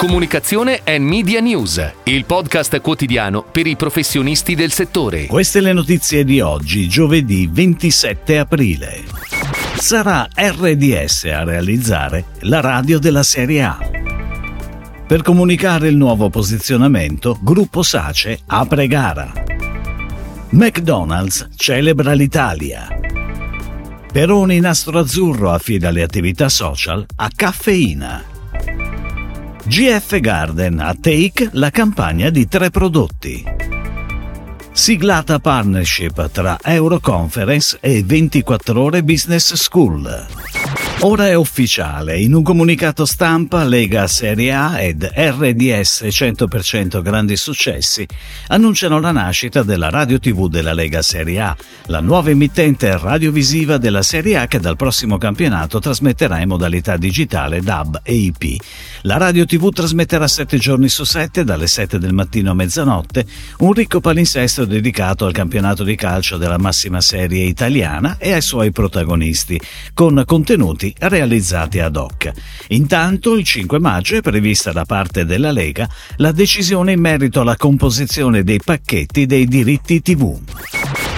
Comunicazione e Media News, il podcast quotidiano per i professionisti del settore. Queste le notizie di oggi, giovedì 27 aprile. Sarà RDS a realizzare la radio della Serie A. Per comunicare il nuovo posizionamento, Gruppo Sace apre gara. McDonald's celebra l'Italia. Peroni Nastro Azzurro affida le attività social a Caffeina. GF Garden a Take la campagna di tre prodotti. Siglata partnership tra Euroconference e 24 ore Business School. Ora è ufficiale, in un comunicato stampa Lega Serie A ed RDS 100% Grandi Successi annunciano la nascita della radio TV della Lega Serie A, la nuova emittente radiovisiva della Serie A che dal prossimo campionato trasmetterà in modalità digitale DAB e IP. La radio TV trasmetterà 7 giorni su 7 dalle 7 del mattino a mezzanotte un ricco palinsesto dedicato al campionato di calcio della massima serie italiana e ai suoi protagonisti, con contenuti realizzati ad hoc. Intanto, il 5 maggio è prevista da parte della Lega la decisione in merito alla composizione dei pacchetti dei diritti TV.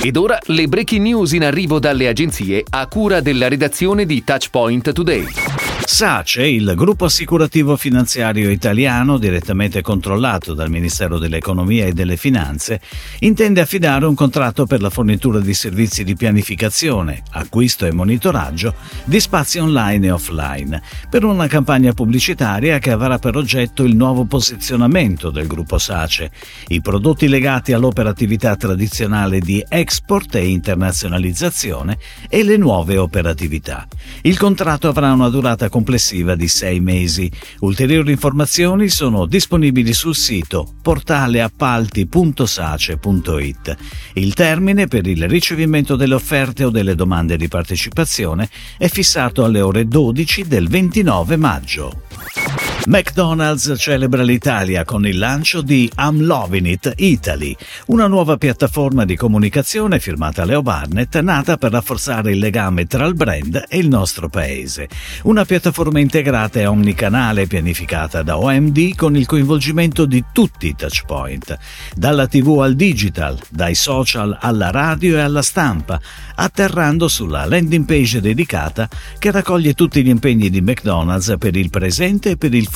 Ed ora le breaking news in arrivo dalle agenzie a cura della redazione di Touchpoint Today. SACE, il gruppo assicurativo finanziario italiano direttamente controllato dal Ministero dell'Economia e delle Finanze, intende affidare un contratto per la fornitura di servizi di pianificazione, acquisto e monitoraggio di spazi online e offline, per una campagna pubblicitaria che avrà per oggetto il nuovo posizionamento del gruppo SACE, i prodotti legati all'operatività tradizionale di export e internazionalizzazione e le nuove operatività. Il contratto avrà una durata complessiva di sei mesi. Ulteriori informazioni sono disponibili sul sito portaleappalti.sace.it. Il termine per il ricevimento delle offerte o delle domande di partecipazione è fissato alle ore 12 del 29 maggio. McDonald's celebra l'Italia con il lancio di I'm Loving It Italy, una nuova piattaforma di comunicazione firmata Leo Barnett nata per rafforzare il legame tra il brand e il nostro paese. Una piattaforma integrata e omnicanale pianificata da OMD con il coinvolgimento di tutti i touchpoint, dalla TV al digital, dai social alla radio e alla stampa, atterrando sulla landing page dedicata che raccoglie tutti gli impegni di McDonald's per il presente e per il futuro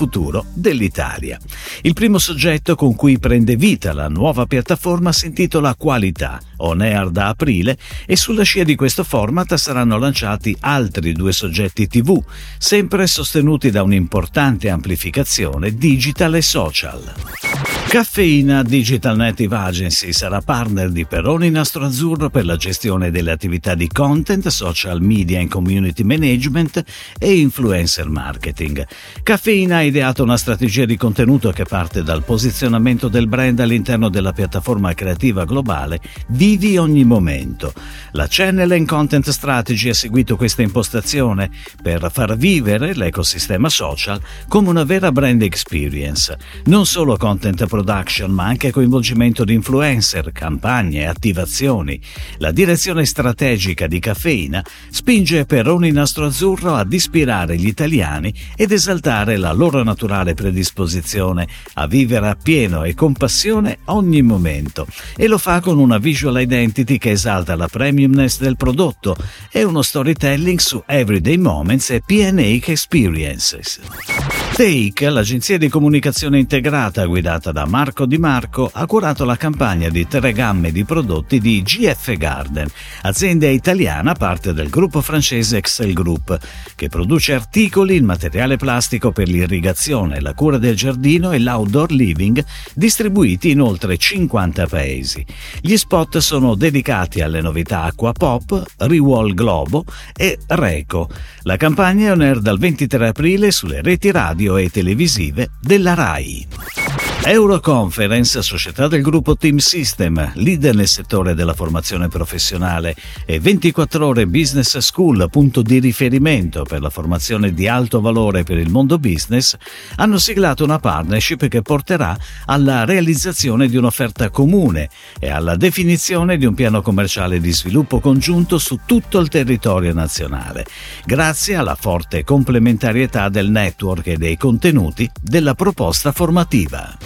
dell'Italia. Il primo soggetto con cui prende vita la nuova piattaforma si intitola Qualità, on air da aprile e sulla scia di questo format saranno lanciati altri due soggetti TV, sempre sostenuti da un'importante amplificazione digital e social. Caffeina Digital Native Agency sarà partner di Peroni Nastro Azzurro per la gestione delle attività di content, social media and community management e influencer marketing. Caffeina ha ideato una strategia di contenuto che parte dal posizionamento del brand all'interno della piattaforma creativa globale Vivi ogni momento. La Channel and Content Strategy ha seguito questa impostazione per far vivere l'ecosistema social come una vera brand experience, non solo content production ma anche coinvolgimento di influencer, campagne, attivazioni. La direzione strategica di Caffeina spinge Peroni Nastro Azzurro ad ispirare gli italiani ed esaltare la loro naturale predisposizione a vivere appieno e con passione ogni momento e lo fa con una visual identity che esalta la premiumness del prodotto e uno storytelling su everyday moments e PNA experiences. Take, l'agenzia di comunicazione integrata guidata da Marco Di Marco, ha curato la campagna di tre gamme di prodotti di GF Garden, azienda italiana parte del gruppo francese Excel Group, che produce articoli in materiale plastico per l'irrigazione, la cura del giardino e l'outdoor living, distribuiti in oltre 50 paesi. Gli spot sono dedicati alle novità Acqua Pop, Rewall Globo e Reco. La campagna è on air dal 23 aprile sulle reti radio radio e televisive della RAI. Euroconference, società del gruppo Team System, leader nel settore della formazione professionale e 24 ore Business School, punto di riferimento per la formazione di alto valore per il mondo business, hanno siglato una partnership che porterà alla realizzazione di un'offerta comune e alla definizione di un piano commerciale di sviluppo congiunto su tutto il territorio nazionale, grazie alla forte complementarietà del network e dei contenuti della proposta formativa.